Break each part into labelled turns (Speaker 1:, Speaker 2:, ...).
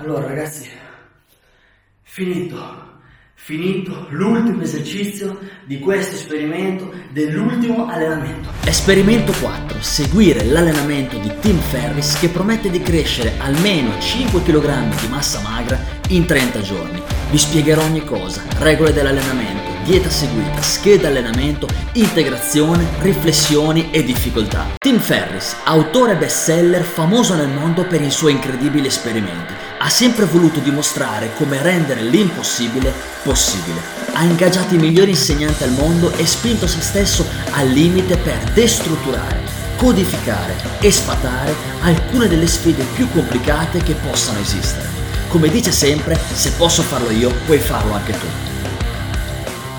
Speaker 1: Allora ragazzi, finito, finito l'ultimo esercizio di questo esperimento dell'ultimo allenamento.
Speaker 2: Esperimento 4. Seguire l'allenamento di Tim Ferris che promette di crescere almeno 5 kg di massa magra in 30 giorni. Vi spiegherò ogni cosa, regole dell'allenamento, dieta seguita, scheda allenamento, integrazione, riflessioni e difficoltà. Tim Ferris, autore bestseller famoso nel mondo per i suoi incredibili esperimenti, ha sempre voluto dimostrare come rendere l'impossibile possibile. Ha ingaggiato i migliori insegnanti al mondo e spinto se stesso al limite per destrutturare, codificare e sfatare alcune delle sfide più complicate che possano esistere. Come dice sempre, se posso farlo io, puoi farlo anche tu.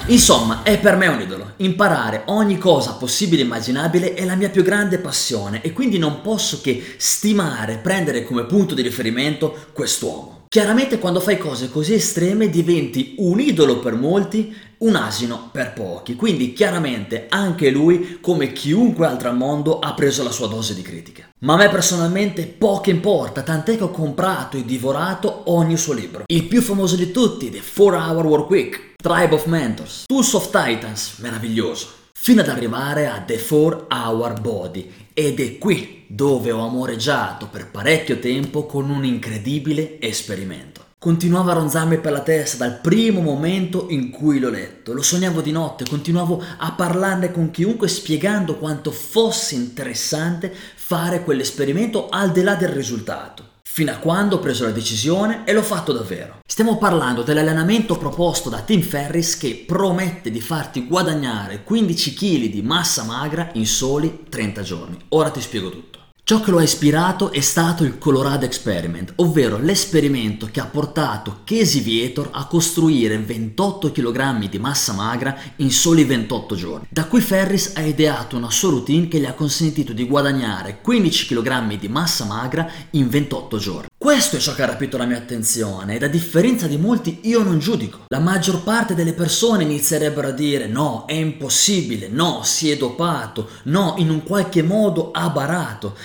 Speaker 2: Insomma, è per me un idolo. Imparare ogni cosa possibile e immaginabile è la mia più grande passione e quindi non posso che stimare, prendere come punto di riferimento quest'uomo. Chiaramente quando fai cose così estreme diventi un idolo per molti, un asino per pochi. Quindi chiaramente anche lui, come chiunque altro al mondo, ha preso la sua dose di critica. Ma a me personalmente poco importa, tant'è che ho comprato e divorato ogni suo libro. Il più famoso di tutti, The 4 Hour Work Week, Tribe of Mentors, Tools of Titans, meraviglioso. Fino ad arrivare a The 4 Hour Body. Ed è qui dove ho amoreggiato per parecchio tempo con un incredibile esperimento. Continuava a ronzarmi per la testa dal primo momento in cui l'ho letto. Lo sognavo di notte, continuavo a parlarne con chiunque spiegando quanto fosse interessante fare quell'esperimento al di là del risultato. Fino a quando ho preso la decisione e l'ho fatto davvero. Stiamo parlando dell'allenamento proposto da Tim Ferris che promette di farti guadagnare 15 kg di massa magra in soli 30 giorni. Ora ti spiego tutto. Ciò che lo ha ispirato è stato il Colorado Experiment, ovvero l'esperimento che ha portato Casey Vietor a costruire 28 kg di massa magra in soli 28 giorni. Da qui Ferris ha ideato una sua routine che gli ha consentito di guadagnare 15 kg di massa magra in 28 giorni. Questo è ciò che ha rapito la mia attenzione ed a differenza di molti io non giudico. La maggior parte delle persone inizierebbero a dire no, è impossibile, no, si è dopato, no, in un qualche modo ha barato.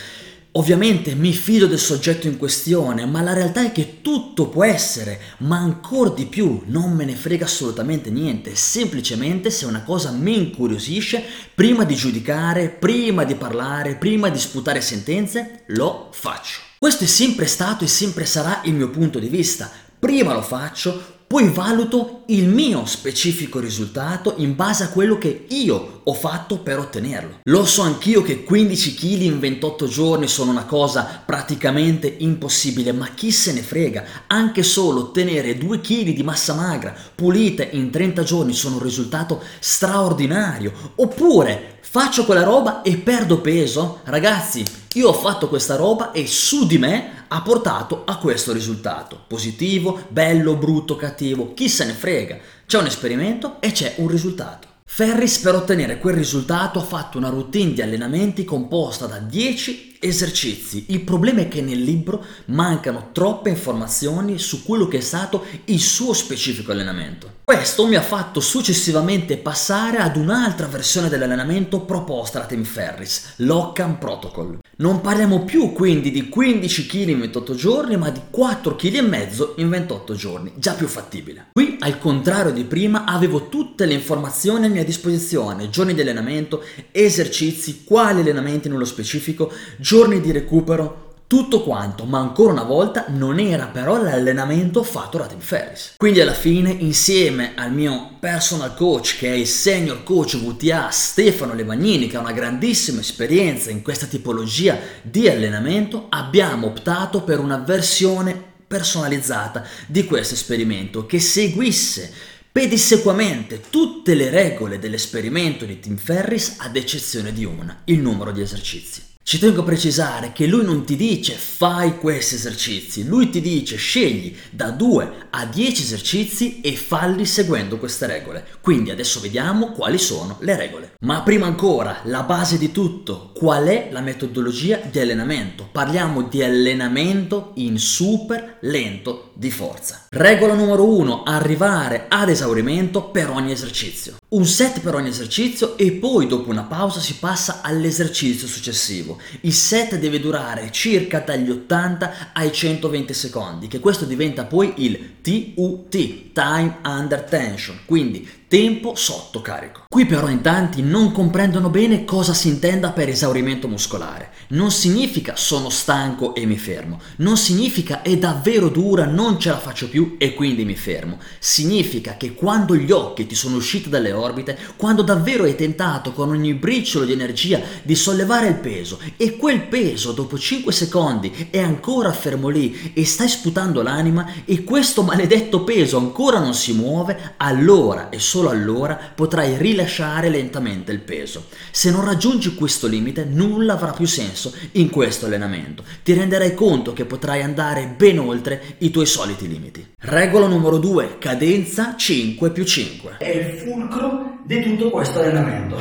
Speaker 2: Ovviamente mi fido del soggetto in questione, ma la realtà è che tutto può essere, ma ancora di più non me ne frega assolutamente niente, semplicemente se una cosa mi incuriosisce, prima di giudicare, prima di parlare, prima di sputare sentenze, lo faccio. Questo è sempre stato e sempre sarà il mio punto di vista. Prima lo faccio, poi valuto il mio specifico risultato in base a quello che io ho fatto per ottenerlo. Lo so anch'io che 15 kg in 28 giorni sono una cosa praticamente impossibile, ma chi se ne frega? Anche solo ottenere 2 kg di massa magra pulita in 30 giorni sono un risultato straordinario. Oppure faccio quella roba e perdo peso? Ragazzi, io ho fatto questa roba e su di me ha portato a questo risultato. Positivo, bello, brutto, cattivo, chi se ne frega. C'è un esperimento e c'è un risultato. Ferris per ottenere quel risultato ha fatto una routine di allenamenti composta da 10 esercizi. Il problema è che nel libro mancano troppe informazioni su quello che è stato il suo specifico allenamento. Questo mi ha fatto successivamente passare ad un'altra versione dell'allenamento proposta da Tim Ferris, l'Occam Protocol. Non parliamo più quindi di 15 kg in 28 giorni, ma di 4 kg e mezzo in 28 giorni, già più fattibile. Qui, al contrario di prima, avevo tutte le informazioni a mia disposizione, giorni di allenamento, esercizi, quali allenamenti nello specifico, giorni di recupero, tutto quanto, ma ancora una volta non era però l'allenamento fatto da Tim Ferris. Quindi alla fine, insieme al mio personal coach, che è il senior coach VTA Stefano Levagnini, che ha una grandissima esperienza in questa tipologia di allenamento, abbiamo optato per una versione personalizzata di questo esperimento che seguisse pedissequamente tutte le regole dell'esperimento di Tim Ferris ad eccezione di una, il numero di esercizi. Ci tengo a precisare che lui non ti dice fai questi esercizi, lui ti dice scegli da 2 a 10 esercizi e falli seguendo queste regole. Quindi adesso vediamo quali sono le regole. Ma prima ancora, la base di tutto, qual è la metodologia di allenamento? Parliamo di allenamento in super lento di forza. Regola numero 1, arrivare ad esaurimento per ogni esercizio. Un set per ogni esercizio e poi dopo una pausa si passa all'esercizio successivo. Il set deve durare circa dagli 80 ai 120 secondi, che questo diventa poi il TUT, Time Under Tension, quindi tempo sotto carico. Qui però in tanti non comprendono bene cosa si intenda per esaurimento muscolare. Non significa sono stanco e mi fermo, non significa è davvero dura, non ce la faccio più e quindi mi fermo. Significa che quando gli occhi ti sono usciti dalle orbite, quando davvero hai tentato con ogni briciolo di energia di sollevare il peso e quel peso dopo 5 secondi è ancora fermo lì e stai sputando l'anima e questo maledetto peso ancora non si muove, allora e solo allora potrai rilasciare lentamente il peso. Se non raggiungi questo limite nulla avrà più senso in questo allenamento. Ti renderai conto che potrai andare ben oltre i tuoi soliti limiti. Regola numero 2, cadenza 5 più 5.
Speaker 1: È il fulcro di tutto questo allenamento.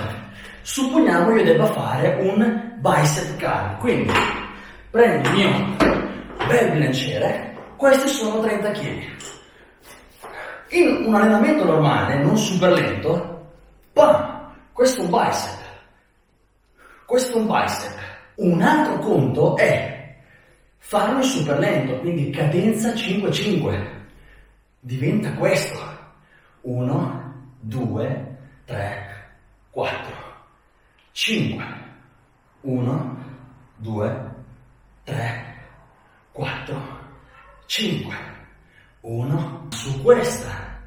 Speaker 1: Supponiamo io debba fare un bicep curl, quindi prendo il mio bel bilanciere, questi sono 30 kg. In un allenamento normale, non super lento, pam, questo è un bicep, questo è un bicep. Un altro conto è farlo super lento, quindi cadenza 5-5. Diventa questo. 1, 2, 3, 4, 5. 1, 2, 3, 4, 5. 1. Su questa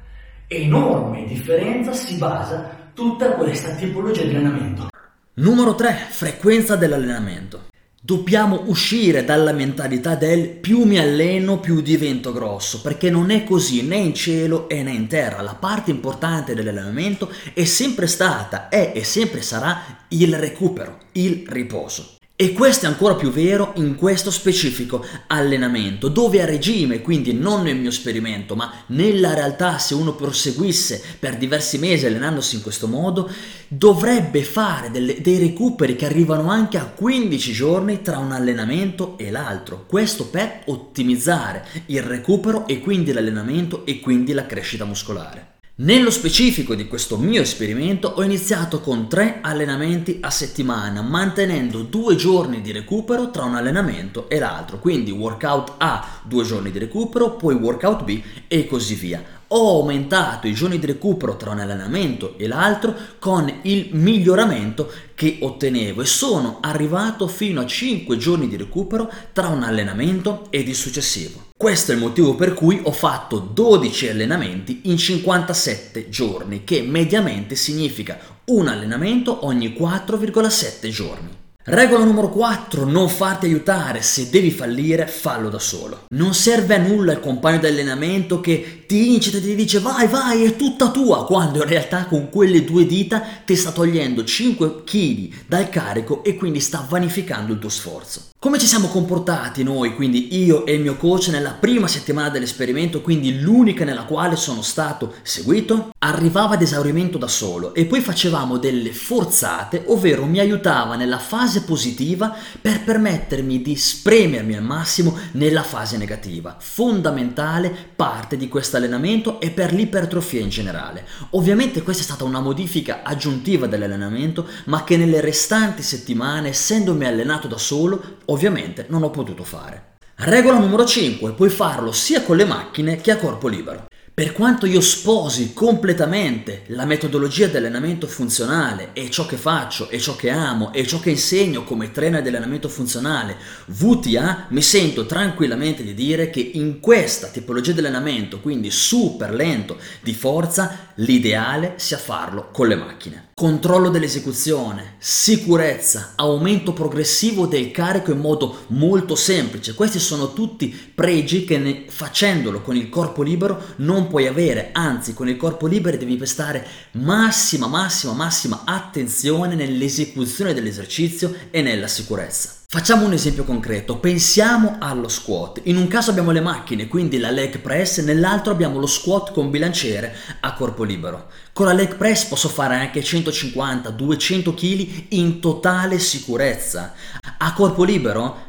Speaker 1: enorme differenza si basa tutta questa tipologia di allenamento.
Speaker 2: Numero 3. Frequenza dell'allenamento. Dobbiamo uscire dalla mentalità del più mi alleno più divento grosso, perché non è così né in cielo né in terra. La parte importante dell'allenamento è sempre stata, è e sempre sarà il recupero, il riposo. E questo è ancora più vero in questo specifico allenamento, dove a regime, quindi non nel mio esperimento, ma nella realtà se uno proseguisse per diversi mesi allenandosi in questo modo, dovrebbe fare delle, dei recuperi che arrivano anche a 15 giorni tra un allenamento e l'altro. Questo per ottimizzare il recupero e quindi l'allenamento e quindi la crescita muscolare. Nello specifico di questo mio esperimento ho iniziato con tre allenamenti a settimana, mantenendo due giorni di recupero tra un allenamento e l'altro, quindi workout A due giorni di recupero, poi workout B e così via ho aumentato i giorni di recupero tra un allenamento e l'altro con il miglioramento che ottenevo e sono arrivato fino a 5 giorni di recupero tra un allenamento ed il successivo. Questo è il motivo per cui ho fatto 12 allenamenti in 57 giorni, che mediamente significa un allenamento ogni 4,7 giorni. Regola numero 4, non farti aiutare, se devi fallire fallo da solo. Non serve a nulla il compagno di allenamento che ti incita e ti dice vai vai è tutta tua, quando in realtà con quelle due dita ti sta togliendo 5 kg dal carico e quindi sta vanificando il tuo sforzo. Come ci siamo comportati noi, quindi io e il mio coach nella prima settimana dell'esperimento, quindi l'unica nella quale sono stato seguito? Arrivava ad esaurimento da solo e poi facevamo delle forzate, ovvero mi aiutava nella fase positiva per permettermi di spremermi al massimo nella fase negativa, fondamentale parte di questo allenamento e per l'ipertrofia in generale. Ovviamente questa è stata una modifica aggiuntiva dell'allenamento, ma che nelle restanti settimane, essendomi allenato da solo, ovviamente non ho potuto fare. Regola numero 5, puoi farlo sia con le macchine che a corpo libero. Per quanto io sposi completamente la metodologia di allenamento funzionale e ciò che faccio e ciò che amo e ciò che insegno come trainer di allenamento funzionale VTA, mi sento tranquillamente di dire che in questa tipologia di allenamento, quindi super lento di forza, l'ideale sia farlo con le macchine. Controllo dell'esecuzione, sicurezza, aumento progressivo del carico in modo molto semplice. Questi sono tutti pregi che ne, facendolo con il corpo libero non puoi avere, anzi con il corpo libero devi prestare massima, massima, massima attenzione nell'esecuzione dell'esercizio e nella sicurezza. Facciamo un esempio concreto, pensiamo allo squat. In un caso abbiamo le macchine, quindi la leg press, nell'altro abbiamo lo squat con bilanciere a corpo libero. Con la leg press posso fare anche 150-200 kg in totale sicurezza. A corpo libero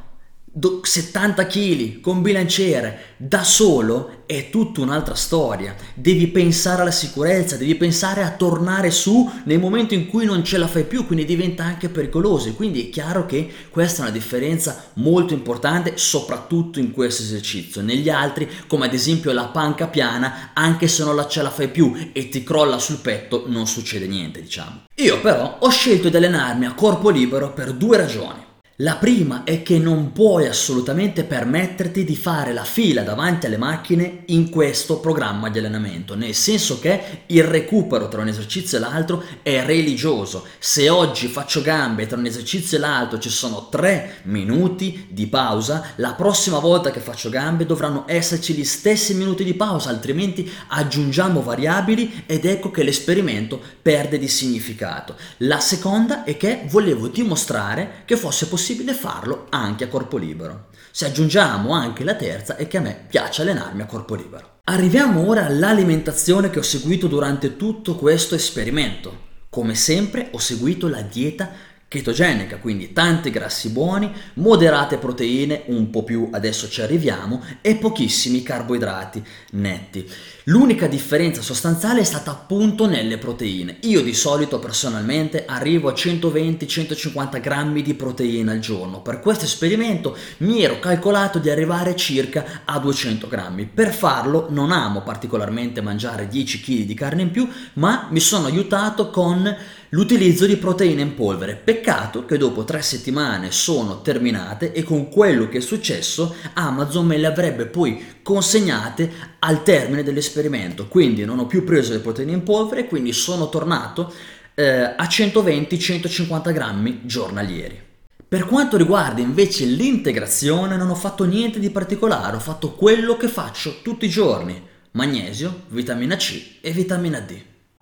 Speaker 2: 70 kg con bilanciere da solo è tutta un'altra storia. Devi pensare alla sicurezza, devi pensare a tornare su nel momento in cui non ce la fai più, quindi diventa anche pericoloso. Quindi è chiaro che questa è una differenza molto importante, soprattutto in questo esercizio. Negli altri, come ad esempio la panca piana, anche se non la ce la fai più e ti crolla sul petto, non succede niente, diciamo. Io però ho scelto di allenarmi a corpo libero per due ragioni. La prima è che non puoi assolutamente permetterti di fare la fila davanti alle macchine in questo programma di allenamento, nel senso che il recupero tra un esercizio e l'altro è religioso. Se oggi faccio gambe e tra un esercizio e l'altro ci sono tre minuti di pausa, la prossima volta che faccio gambe dovranno esserci gli stessi minuti di pausa, altrimenti aggiungiamo variabili ed ecco che l'esperimento perde di significato. La seconda è che volevo dimostrare che fosse possibile possibile farlo anche a corpo libero. Se aggiungiamo anche la terza è che a me piace allenarmi a corpo libero. Arriviamo ora all'alimentazione che ho seguito durante tutto questo esperimento. Come sempre ho seguito la dieta chetogenica, quindi tanti grassi buoni, moderate proteine, un po' più adesso ci arriviamo, e pochissimi carboidrati netti. L'unica differenza sostanziale è stata appunto nelle proteine. Io di solito personalmente arrivo a 120-150 grammi di proteine al giorno. Per questo esperimento mi ero calcolato di arrivare circa a 200 grammi. Per farlo non amo particolarmente mangiare 10 kg di carne in più, ma mi sono aiutato con l'utilizzo di proteine in polvere. Peccato che dopo tre settimane sono terminate e con quello che è successo Amazon me le avrebbe poi consegnate al termine dell'esperimento. Quindi non ho più preso le proteine in polvere, quindi sono tornato eh, a 120-150 grammi giornalieri. Per quanto riguarda invece l'integrazione non ho fatto niente di particolare, ho fatto quello che faccio tutti i giorni, magnesio, vitamina C e vitamina D.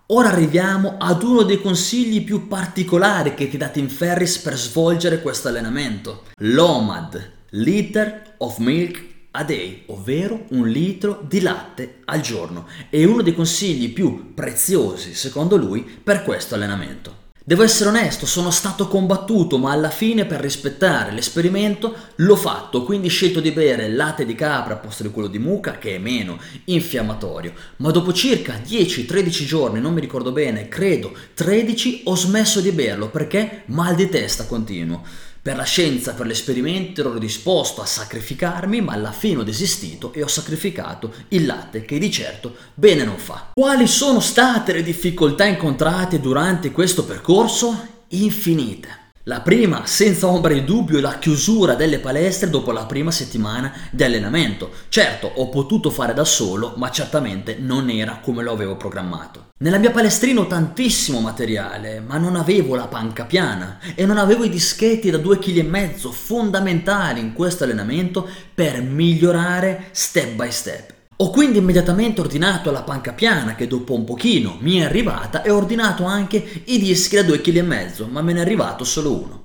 Speaker 2: Ora arriviamo ad uno dei consigli più particolari che ti dà Tim Ferris per svolgere questo allenamento, l'OMAD, Liter of Milk a day, ovvero un litro di latte al giorno. È uno dei consigli più preziosi, secondo lui, per questo allenamento. Devo essere onesto, sono stato combattuto, ma alla fine per rispettare l'esperimento l'ho fatto, quindi scelto di bere latte di capra al posto di quello di mucca, che è meno infiammatorio. Ma dopo circa 10-13 giorni, non mi ricordo bene, credo 13, ho smesso di berlo perché mal di testa continuo. Per la scienza, per l'esperimento ero disposto a sacrificarmi, ma alla fine ho desistito e ho sacrificato il latte che di certo bene non fa. Quali sono state le difficoltà incontrate durante questo percorso? Infinite. La prima, senza ombra di dubbio, è la chiusura delle palestre dopo la prima settimana di allenamento. Certo, ho potuto fare da solo, ma certamente non era come lo avevo programmato. Nella mia palestrina ho tantissimo materiale, ma non avevo la panca piana e non avevo i dischetti da 2,5 kg fondamentali in questo allenamento per migliorare step by step. Ho quindi immediatamente ordinato la panca piana che dopo un pochino mi è arrivata e ho ordinato anche i dischi da 2,5 kg, ma me ne è arrivato solo uno.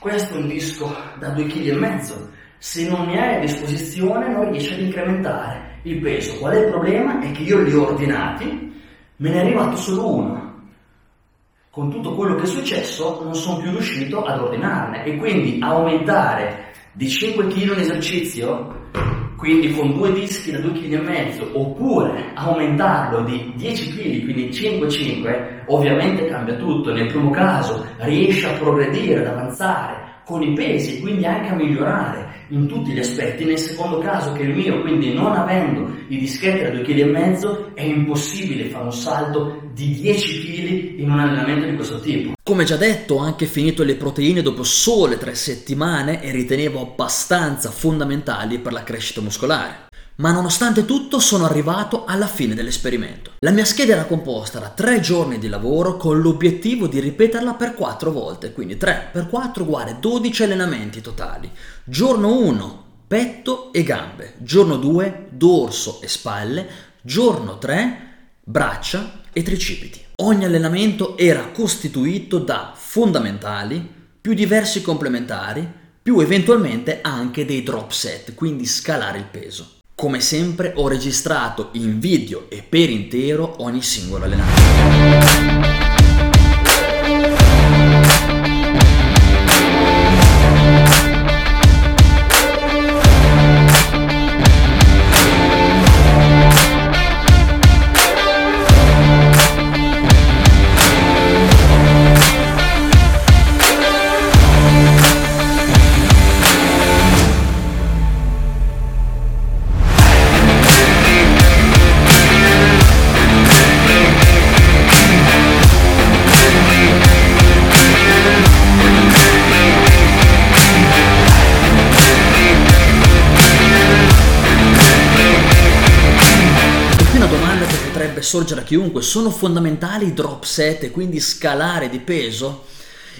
Speaker 1: Questo è un disco da 2,5 kg. Se non ne hai a disposizione non riesci ad incrementare il peso. Qual è il problema? È che io li ho ordinati, me ne è arrivato solo uno. Con tutto quello che è successo non sono più riuscito ad ordinarne e quindi aumentare di 5 kg in esercizio quindi con due dischi da 2,5 kg oppure aumentarlo di 10 kg, quindi 5-5, ovviamente cambia tutto. Nel primo caso riesce a progredire, ad avanzare con i pesi quindi anche a migliorare in tutti gli aspetti. Nel secondo caso che è il mio, quindi non avendo i dischetti da 2,5 kg, è impossibile fare un salto di 10 kg in un allenamento di questo tipo.
Speaker 2: Come già detto, ho anche finito le proteine dopo sole tre settimane e ritenevo abbastanza fondamentali per la crescita muscolare. Ma nonostante tutto sono arrivato alla fine dell'esperimento. La mia scheda era composta da 3 giorni di lavoro con l'obiettivo di ripeterla per 4 volte, quindi 3 per 4 uguale 12 allenamenti totali. Giorno 1 petto e gambe, giorno 2 dorso e spalle, giorno 3 braccia e tricipiti. Ogni allenamento era costituito da fondamentali, più diversi complementari, più eventualmente anche dei drop set, quindi scalare il peso. Come sempre ho registrato in video e per intero ogni singolo allenamento. Sorgere a chiunque, sono fondamentali i drop set e quindi scalare di peso?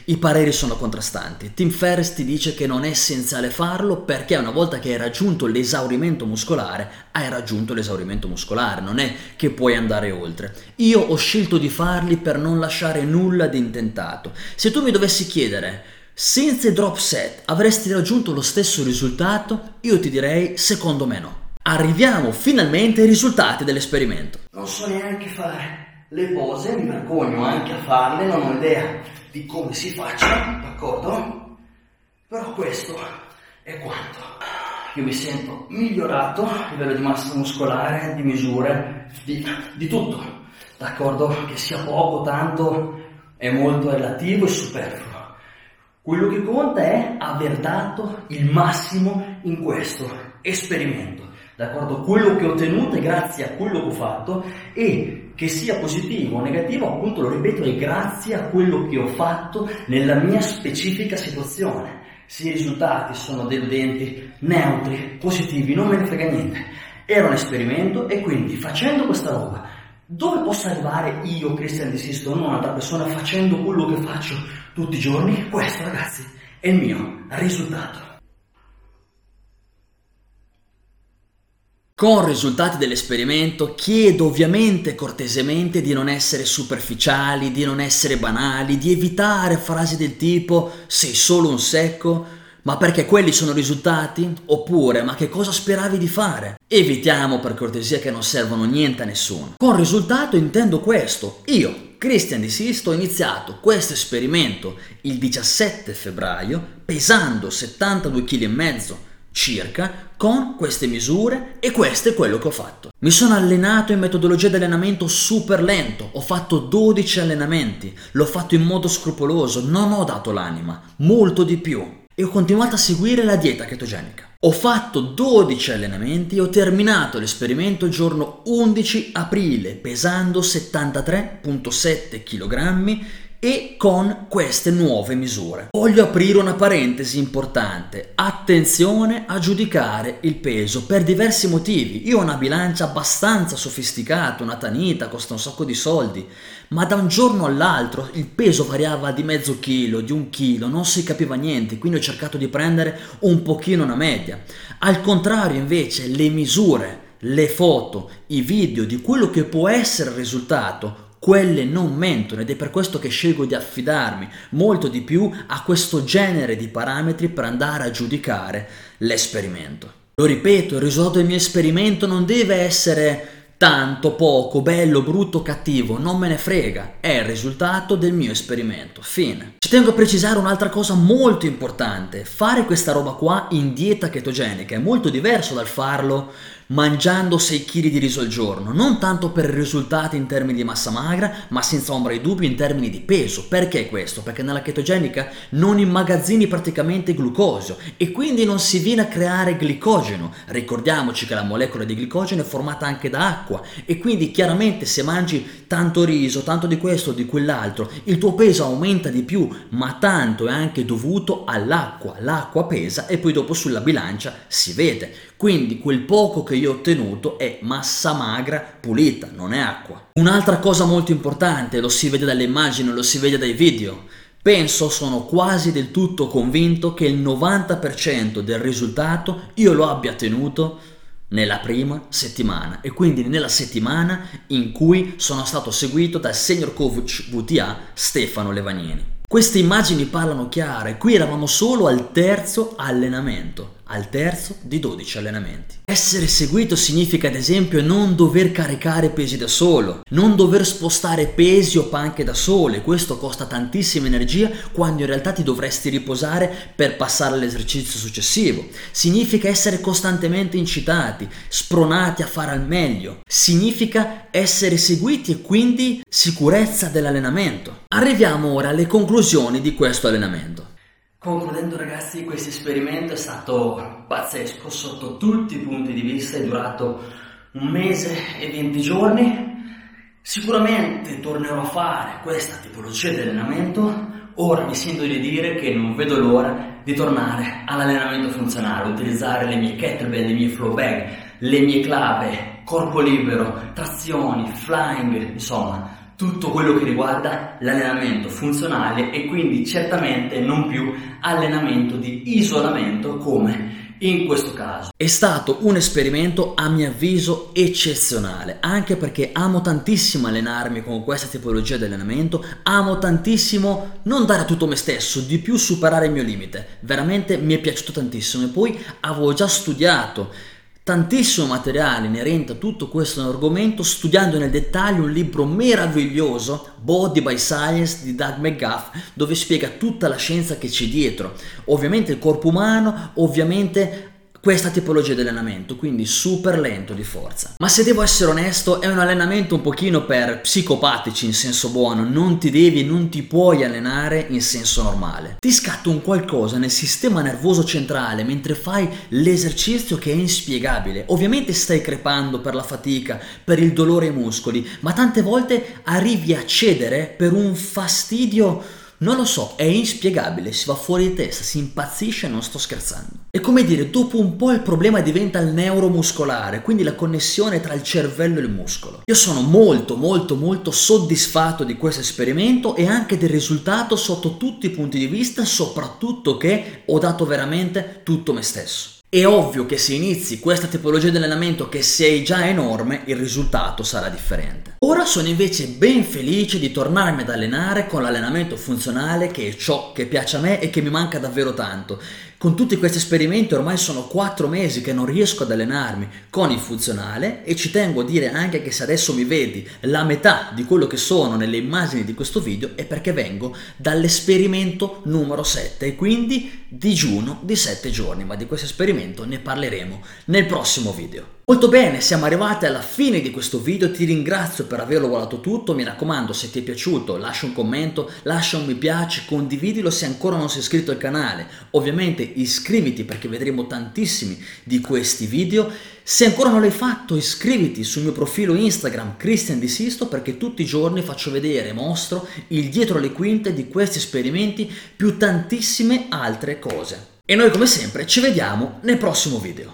Speaker 2: I pareri sono contrastanti. Tim Ferriss ti dice che non è essenziale farlo perché una volta che hai raggiunto l'esaurimento muscolare, hai raggiunto l'esaurimento muscolare, non è che puoi andare oltre. Io ho scelto di farli per non lasciare nulla di intentato. Se tu mi dovessi chiedere senza i drop set avresti raggiunto lo stesso risultato, io ti direi secondo me no. Arriviamo finalmente ai risultati dell'esperimento.
Speaker 1: Non so neanche fare le pose, mi vergogno anche a farle, non ho idea di come si faccia, d'accordo? Però questo è quanto. Io mi sento migliorato a livello di massa muscolare, di misure, di, di tutto, d'accordo? Che sia poco, tanto, è molto relativo e superfluo. Quello che conta è aver dato il massimo in questo esperimento d'accordo? Quello che ho ottenuto è grazie a quello che ho fatto e che sia positivo o negativo, appunto lo ripeto, è grazie a quello che ho fatto nella mia specifica situazione. Se i risultati sono deludenti, neutri, positivi, non me ne frega niente. Era un esperimento e quindi facendo questa roba, dove posso arrivare io, Christian Di Sisto, non un'altra persona, facendo quello che faccio tutti i giorni? Questo, ragazzi, è il mio risultato.
Speaker 2: Con risultati dell'esperimento chiedo ovviamente cortesemente di non essere superficiali, di non essere banali, di evitare frasi del tipo sei solo un secco, ma perché quelli sono risultati? Oppure ma che cosa speravi di fare? Evitiamo per cortesia che non servono niente a nessuno. Con risultato intendo questo. Io, Christian Di Sisto, ho iniziato questo esperimento il 17 febbraio pesando 72 kg circa con queste misure e questo è quello che ho fatto. Mi sono allenato in metodologia di allenamento super lento, ho fatto 12 allenamenti, l'ho fatto in modo scrupoloso, non ho dato l'anima, molto di più. E ho continuato a seguire la dieta chetogenica. Ho fatto 12 allenamenti e ho terminato l'esperimento il giorno 11 aprile pesando 73.7 kg e con queste nuove misure. Voglio aprire una parentesi importante. Attenzione a giudicare il peso per diversi motivi. Io ho una bilancia abbastanza sofisticata, una tanita, costa un sacco di soldi, ma da un giorno all'altro il peso variava di mezzo chilo, di un chilo, non si capiva niente, quindi ho cercato di prendere un pochino una media. Al contrario invece le misure le foto, i video di quello che può essere il risultato quelle non mentono ed è per questo che scelgo di affidarmi molto di più a questo genere di parametri per andare a giudicare l'esperimento. Lo ripeto, il risultato del mio esperimento non deve essere tanto, poco, bello, brutto, cattivo, non me ne frega, è il risultato del mio esperimento. Fine. Ci tengo a precisare un'altra cosa molto importante, fare questa roba qua in dieta chetogenica è molto diverso dal farlo mangiando 6 kg di riso al giorno, non tanto per risultati in termini di massa magra, ma senza ombra di dubbio in termini di peso. Perché questo? Perché nella chetogenica non immagazzini praticamente glucosio e quindi non si viene a creare glicogeno. Ricordiamoci che la molecola di glicogeno è formata anche da acqua e quindi chiaramente se mangi tanto riso, tanto di questo di quell'altro, il tuo peso aumenta di più, ma tanto è anche dovuto all'acqua. L'acqua pesa e poi dopo sulla bilancia si vede. Quindi quel poco che io ho ottenuto è massa magra pulita, non è acqua. Un'altra cosa molto importante, lo si vede dalle immagini, lo si vede dai video. Penso, sono quasi del tutto convinto che il 90% del risultato io lo abbia ottenuto nella prima settimana e quindi nella settimana in cui sono stato seguito dal senior coach VTA Stefano Levagnini. Queste immagini parlano chiare, qui eravamo solo al terzo allenamento al terzo di 12 allenamenti. Essere seguito significa ad esempio non dover caricare pesi da solo, non dover spostare pesi o panche da sole, questo costa tantissima energia quando in realtà ti dovresti riposare per passare all'esercizio successivo. Significa essere costantemente incitati, spronati a fare al meglio. Significa essere seguiti e quindi sicurezza dell'allenamento. Arriviamo ora alle conclusioni di questo allenamento.
Speaker 1: Concludendo ragazzi, questo esperimento è stato pazzesco sotto tutti i punti di vista, è durato un mese e 20 giorni. Sicuramente tornerò a fare questa tipologia di allenamento. Ora mi sento di dire che non vedo l'ora di tornare all'allenamento funzionale, utilizzare le mie kettlebell, le mie flow bag, le mie clave, corpo libero, trazioni, flying, insomma, tutto quello che riguarda l'allenamento funzionale e quindi certamente non più allenamento di isolamento come in questo caso.
Speaker 2: È stato un esperimento a mio avviso eccezionale, anche perché amo tantissimo allenarmi con questa tipologia di allenamento, amo tantissimo non dare a tutto me stesso, di più superare il mio limite. Veramente mi è piaciuto tantissimo e poi avevo già studiato tantissimo materiale inerente a tutto questo argomento studiando nel dettaglio un libro meraviglioso, Body by Science di Doug McGuff, dove spiega tutta la scienza che c'è dietro. Ovviamente il corpo umano, ovviamente questa tipologia di allenamento, quindi super lento di forza. Ma se devo essere onesto, è un allenamento un pochino per psicopatici in senso buono, non ti devi, non ti puoi allenare in senso normale. Ti scatta un qualcosa nel sistema nervoso centrale mentre fai l'esercizio che è inspiegabile. Ovviamente stai crepando per la fatica, per il dolore ai muscoli, ma tante volte arrivi a cedere per un fastidio non lo so, è inspiegabile, si va fuori di testa, si impazzisce non sto scherzando. È come dire, dopo un po' il problema diventa il neuromuscolare, quindi la connessione tra il cervello e il muscolo. Io sono molto molto molto soddisfatto di questo esperimento e anche del risultato sotto tutti i punti di vista, soprattutto che ho dato veramente tutto me stesso. È ovvio che se inizi questa tipologia di allenamento che sei già enorme, il risultato sarà differente. Ora sono invece ben felice di tornarmi ad allenare con l'allenamento funzionale che è ciò che piace a me e che mi manca davvero tanto. Con tutti questi esperimenti ormai sono 4 mesi che non riesco ad allenarmi con il funzionale e ci tengo a dire anche che se adesso mi vedi la metà di quello che sono nelle immagini di questo video è perché vengo dall'esperimento numero 7 e quindi digiuno di 7 giorni, ma di questo esperimento ne parleremo nel prossimo video. Molto bene, siamo arrivati alla fine di questo video, ti ringrazio per averlo guardato tutto, mi raccomando se ti è piaciuto lascia un commento, lascia un mi piace, condividilo se ancora non sei iscritto al canale, ovviamente iscriviti perché vedremo tantissimi di questi video, se ancora non l'hai fatto iscriviti sul mio profilo Instagram Christian Di Sisto perché tutti i giorni faccio vedere e mostro il dietro le quinte di questi esperimenti più tantissime altre cose. E noi come sempre ci vediamo nel prossimo video.